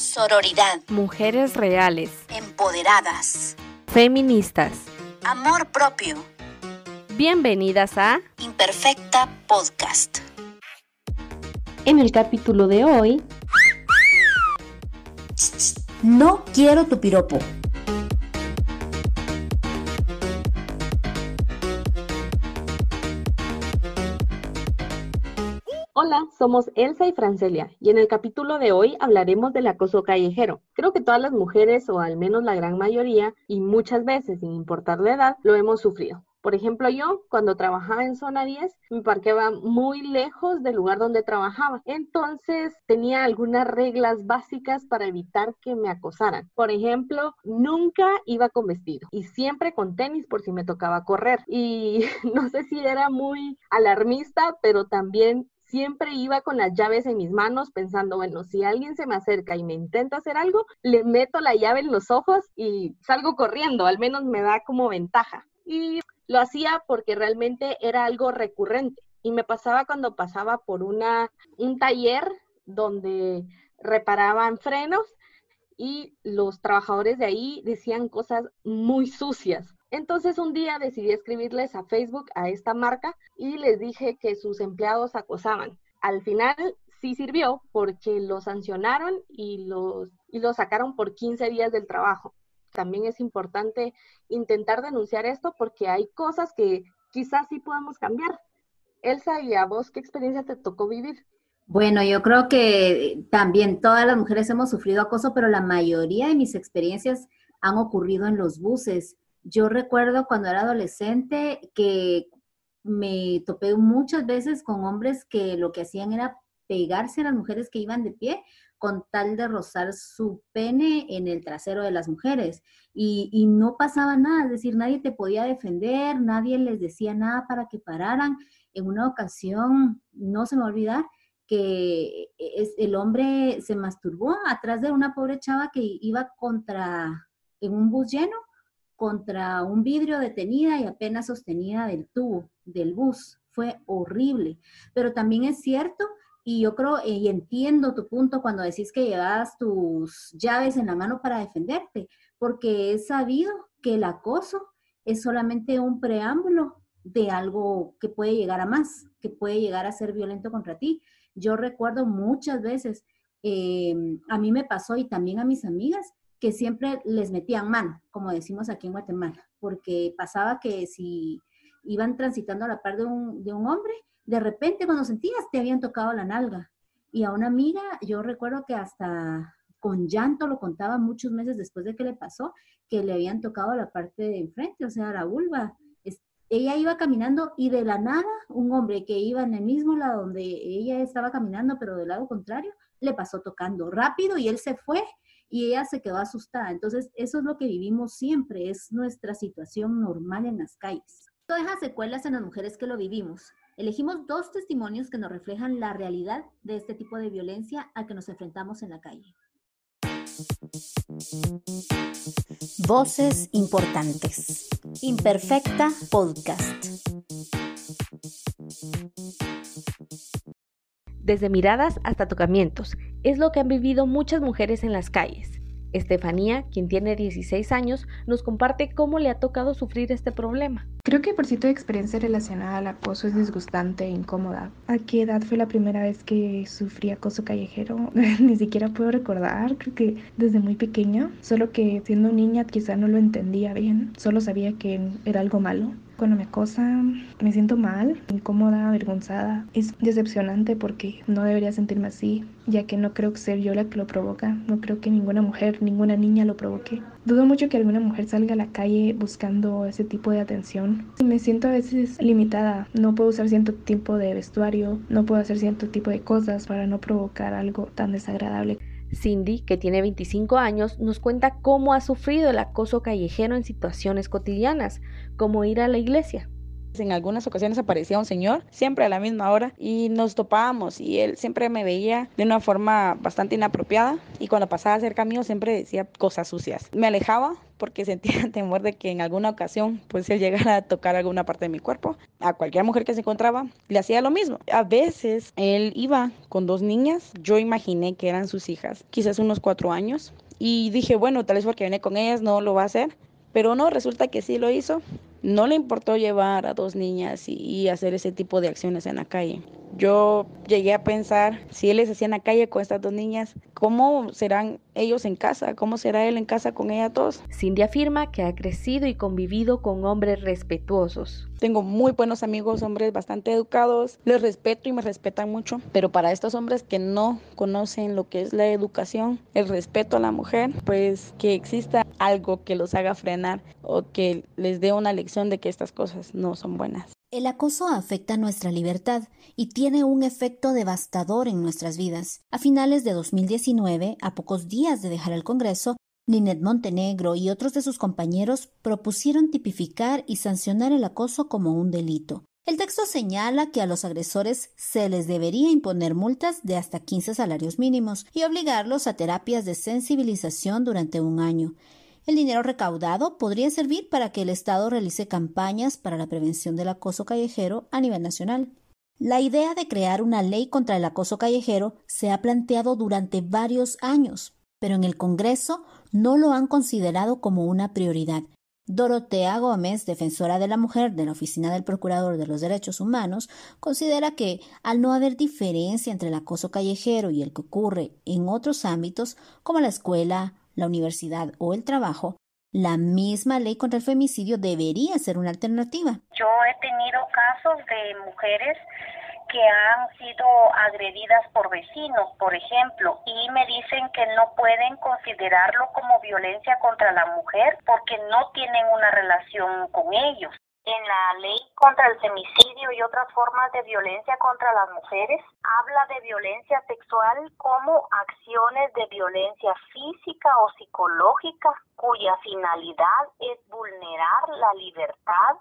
Sororidad. Mujeres reales. Empoderadas. Feministas. Amor propio. Bienvenidas a Imperfecta Podcast. En el capítulo de hoy, No quiero tu piropo. Hola, somos Elsa y Francelia y en el capítulo de hoy hablaremos del acoso callejero. Creo que todas las mujeres, o al menos la gran mayoría, y muchas veces, sin importar la edad, lo hemos sufrido. Por ejemplo, yo cuando trabajaba en zona 10 me parqueaba muy lejos del lugar donde trabajaba. Entonces tenía algunas reglas básicas para evitar que me acosaran. Por ejemplo, nunca iba con vestido y siempre con tenis por si me tocaba correr. Y no sé si era muy alarmista, pero también siempre iba con las llaves en mis manos pensando, bueno, si alguien se me acerca y me intenta hacer algo, le meto la llave en los ojos y salgo corriendo, al menos me da como ventaja. Y lo hacía porque realmente era algo recurrente y me pasaba cuando pasaba por una, un taller donde reparaban frenos y los trabajadores de ahí decían cosas muy sucias. Entonces un día decidí escribirles a Facebook a esta marca y les dije que sus empleados acosaban. Al final sí sirvió porque los sancionaron y los, y los sacaron por 15 días del trabajo. También es importante intentar denunciar esto porque hay cosas que quizás sí podamos cambiar. Elsa, ¿y a vos qué experiencia te tocó vivir? Bueno, yo creo que también todas las mujeres hemos sufrido acoso, pero la mayoría de mis experiencias han ocurrido en los buses. Yo recuerdo cuando era adolescente que me topé muchas veces con hombres que lo que hacían era pegarse a las mujeres que iban de pie con tal de rozar su pene en el trasero de las mujeres. Y, no pasaba nada, es decir, nadie te podía defender, nadie les decía nada para que pararan. En una ocasión, no se me va a olvidar, que es, el hombre se masturbó atrás de una pobre chava que iba contra, en un bus lleno, contra un vidrio detenida y apenas sostenida del tubo del bus. Fue horrible. Pero también es cierto, y yo creo y entiendo tu punto cuando decís que llevas tus llaves en la mano para defenderte, porque he sabido que el acoso es solamente un preámbulo de algo que puede llegar a más, que puede llegar a ser violento contra ti. Yo recuerdo muchas veces, eh, a mí me pasó y también a mis amigas, que siempre les metían mano, como decimos aquí en Guatemala, porque pasaba que si iban transitando a la par de un, de un hombre, de repente cuando sentías te habían tocado la nalga. Y a una amiga, yo recuerdo que hasta con llanto lo contaba muchos meses después de que le pasó, que le habían tocado la parte de enfrente, o sea, la vulva. ella iba caminando y de la nada, un hombre que iba en el mismo lado donde ella estaba caminando, pero del lado contrario, le pasó tocando rápido y él se fue y ella se quedó asustada. Entonces, eso es lo que vivimos siempre, es nuestra situación normal en las calles. Esto deja secuelas en las mujeres que lo vivimos. Elegimos dos testimonios que nos reflejan la realidad de este tipo de violencia a que nos enfrentamos en la calle. Voces importantes. Imperfecta Podcast. Desde miradas hasta tocamientos, es lo que han vivido muchas mujeres en las calles. Estefanía, quien tiene 16 años, nos comparte cómo le ha tocado sufrir este problema. Creo que por si tu experiencia relacionada al acoso es disgustante e incómoda. ¿A qué edad fue la primera vez que sufrí acoso callejero? Ni siquiera puedo recordar, creo que desde muy pequeña, solo que siendo niña quizá no lo entendía bien, solo sabía que era algo malo cuando me acosan me siento mal, incómoda, avergonzada. Es decepcionante porque no debería sentirme así, ya que no creo ser yo la que lo provoca. No creo que ninguna mujer, ninguna niña lo provoque. Dudo mucho que alguna mujer salga a la calle buscando ese tipo de atención. Me siento a veces limitada. No puedo usar cierto tipo de vestuario, no puedo hacer cierto tipo de cosas para no provocar algo tan desagradable. Cindy, que tiene 25 años, nos cuenta cómo ha sufrido el acoso callejero en situaciones cotidianas, como ir a la iglesia. En algunas ocasiones aparecía un señor, siempre a la misma hora, y nos topábamos y él siempre me veía de una forma bastante inapropiada y cuando pasaba cerca mío siempre decía cosas sucias. Me alejaba porque sentía temor de que en alguna ocasión pues él llegara a tocar alguna parte de mi cuerpo. A cualquier mujer que se encontraba le hacía lo mismo. A veces él iba con dos niñas, yo imaginé que eran sus hijas, quizás unos cuatro años, y dije, bueno, tal vez porque viene con ellas no lo va a hacer, pero no, resulta que sí lo hizo. No le importó llevar a dos niñas y, hacer ese tipo de acciones en la calle. Yo llegué a pensar, si él les hacía en la calle con estas dos niñas, ¿cómo serán ellos en casa? ¿Cómo será él en casa con ellas dos? Cindy afirma que ha crecido y convivido con hombres respetuosos. Tengo muy buenos amigos, hombres bastante educados, les respeto y me respetan mucho, pero para estos hombres que no conocen lo que es la educación, el respeto a la mujer, pues que exista algo que los haga frenar o que les dé una lección de que estas cosas no son buenas. El acoso afecta nuestra libertad y tiene un efecto devastador en nuestras vidas. A finales de 2019, a pocos días de dejar el Congreso, Ninette Montenegro y otros de sus compañeros propusieron tipificar y sancionar el acoso como un delito. El texto señala que a los agresores se les debería imponer multas de hasta 15 salarios mínimos y obligarlos a terapias de sensibilización durante un año. El dinero recaudado podría servir para que el Estado realice campañas para la prevención del acoso callejero a nivel nacional. La idea de crear una ley contra el acoso callejero se ha planteado durante varios años, pero en el Congreso no lo han considerado como una prioridad. Dorotea Gómez, defensora de la mujer de la Oficina del Procurador de los Derechos Humanos, considera que, al no haber diferencia entre el acoso callejero y el que ocurre en otros ámbitos, como la escuela, la universidad o el trabajo, la misma ley contra el femicidio debería ser una alternativa. Yo he tenido casos de mujeres que han sido agredidas por vecinos, por ejemplo, y me dicen que no pueden considerarlo como violencia contra la mujer porque no tienen una relación con ellos en la ley contra el femicidio y otras formas de violencia contra las mujeres habla de violencia sexual como acciones de violencia física o psicológica cuya finalidad es vulnerar la libertad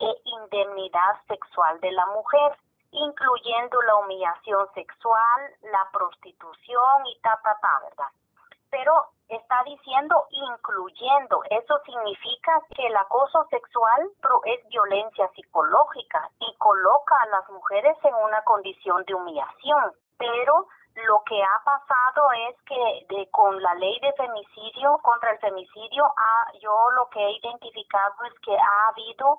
e indemnidad sexual de la mujer, incluyendo la humillación sexual, la prostitución y ta, ta, ta, ¿verdad? Pero está diciendo incluyendo. Eso significa que el acoso sexual es violencia psicológica y coloca a las mujeres en una condición de humillación. Pero lo que ha pasado es que de, con la ley de femicidio, contra el femicidio, ha, yo lo que he identificado es que ha habido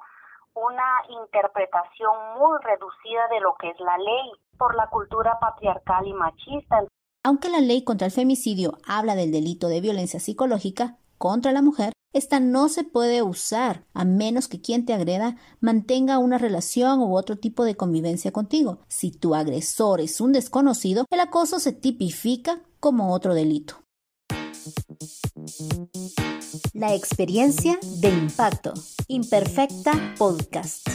una interpretación muy reducida de lo que es la ley por la cultura patriarcal y machista. Aunque la ley contra el femicidio habla del delito de violencia psicológica contra la mujer, esta no se puede usar a menos que quien te agreda mantenga una relación u otro tipo de convivencia contigo. Si tu agresor es un desconocido, el acoso se tipifica como otro delito. La experiencia de impacto. Imperfecta Podcast.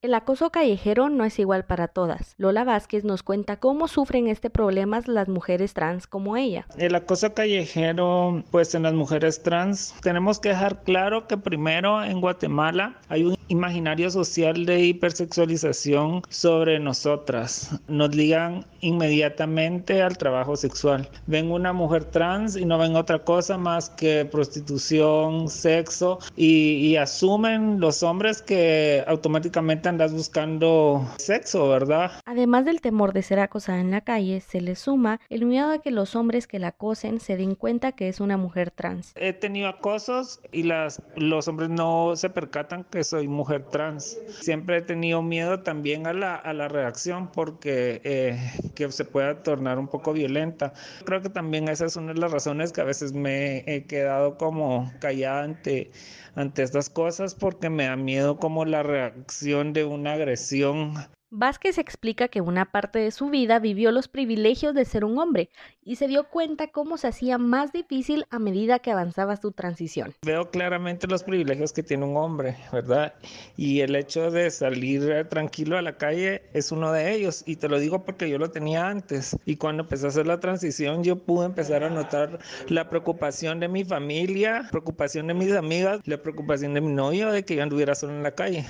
El acoso callejero no es igual para todas. Lola Vázquez nos cuenta cómo sufren este problema las mujeres trans como ella. El acoso callejero, pues en las mujeres trans, tenemos que dejar claro que primero en Guatemala hay un imaginario social de hipersexualización sobre nosotras. Nos ligan inmediatamente al trabajo sexual. Ven una mujer trans y no ven otra cosa más que prostitución, sexo y, y asumen los hombres que automáticamente andas buscando sexo, ¿verdad? Además del temor de ser acosada en la calle, se le suma el miedo a que los hombres que la acosen se den cuenta que es una mujer trans. He tenido acosos y las, los hombres no se percatan que soy mujer trans. Siempre he tenido miedo también a la, a la reacción porque eh, que se pueda tornar un poco violenta. Creo que también esa es una de las razones que a veces me he quedado como callada ante ante estas cosas porque me da miedo como la reacción de una agresión Vázquez explica que una parte de su vida vivió los privilegios de ser un hombre y se dio cuenta cómo se hacía más difícil a medida que avanzaba su transición. Veo claramente los privilegios que tiene un hombre, ¿verdad? Y el hecho de salir tranquilo a la calle es uno de ellos. Y te lo digo porque yo lo tenía antes. Y cuando empecé a hacer la transición, yo pude empezar a notar la preocupación de mi familia, preocupación de mis amigas, la preocupación de mi novio de que yo anduviera solo en la calle.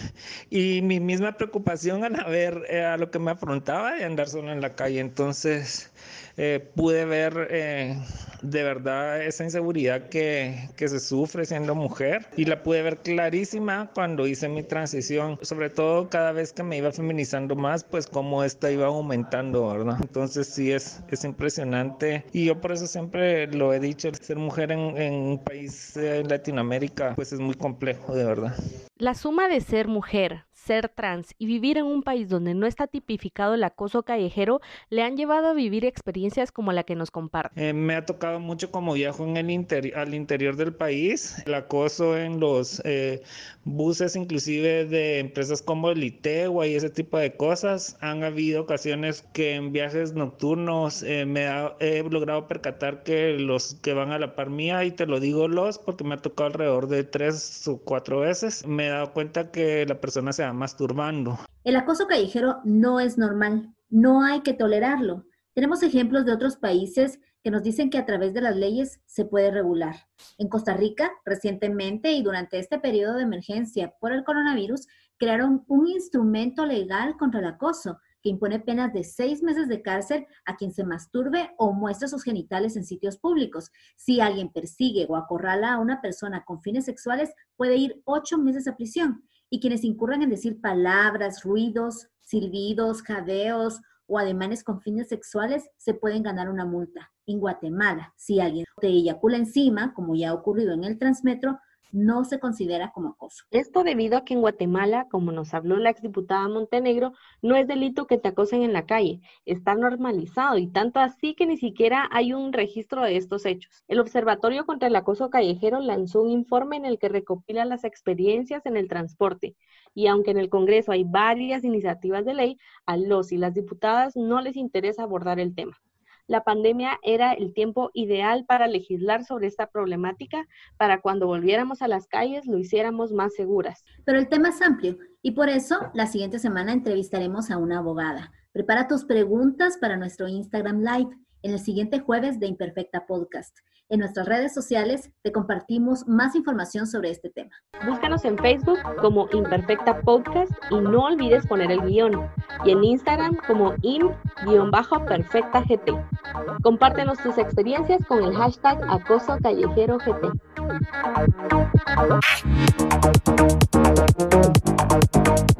Y mi misma preocupación a eh, a lo que me afrontaba de andar solo en la calle. Entonces eh, pude ver eh, de verdad esa inseguridad que, que, se sufre siendo mujer y la pude ver clarísima cuando hice mi transición, sobre todo cada vez que me iba feminizando más, pues como esta iba aumentando, ¿verdad? Entonces sí es, es impresionante y yo por eso siempre lo he dicho, ser mujer en, en un país en Latinoamérica pues es muy complejo, de verdad. La suma de ser mujer, ser trans y vivir en un país donde no está tipificado el acoso callejero le han llevado a vivir experiencias como la que nos comparte. Eh, me ha tocado mucho como viajo en el interior, al interior del país, el acoso en los eh, buses inclusive de empresas como el ITEGUA y ese tipo de cosas. Han habido ocasiones que en viajes nocturnos eh, me he logrado percatar que los que van a la par mía, y te lo digo los porque me ha tocado alrededor de tres o cuatro veces, me he dado cuenta que la persona se va masturbando. El acoso callejero no es normal, no hay que tolerarlo. Tenemos ejemplos de otros países que nos dicen que a través de las leyes se puede regular. En Costa Rica, recientemente y durante este periodo de emergencia por el coronavirus, crearon un instrumento legal contra el acoso que impone penas de seis meses de cárcel a quien se masturbe o muestre sus genitales en sitios públicos. Si alguien persigue o acorrala a una persona con fines sexuales, puede ir ocho meses a prisión y quienes incurran en decir palabras, ruidos, silbidos, jadeos o ademanes con fines sexuales se pueden ganar una multa. En Guatemala, si alguien te eyacula encima, como ya ha ocurrido en el Transmetro, no se considera como acoso. Esto debido a que en Guatemala, como nos habló la exdiputada Montenegro, no es delito que te acosen en la calle, está normalizado y tanto así que ni siquiera hay un registro de estos hechos. El Observatorio contra el Acoso Callejero lanzó un informe en el que recopila las experiencias en el transporte y aunque en el Congreso hay varias iniciativas de ley, a los y las diputadas no les interesa abordar el tema la pandemia era el tiempo ideal para legislar sobre esta problemática, para cuando volviéramos a las calles lo hiciéramos más seguras. Pero el tema es amplio y por eso la siguiente semana entrevistaremos a una abogada. Prepara tus preguntas para nuestro Instagram Live en el siguiente jueves de Imperfecta Podcast. En nuestras redes sociales te compartimos más información sobre este tema. Búscanos en Facebook como Imperfecta Podcast y no olvides poner el guion. Y en Instagram como in-perfectagt. Compártenos tus experiencias con el hashtag acoso callejero GT.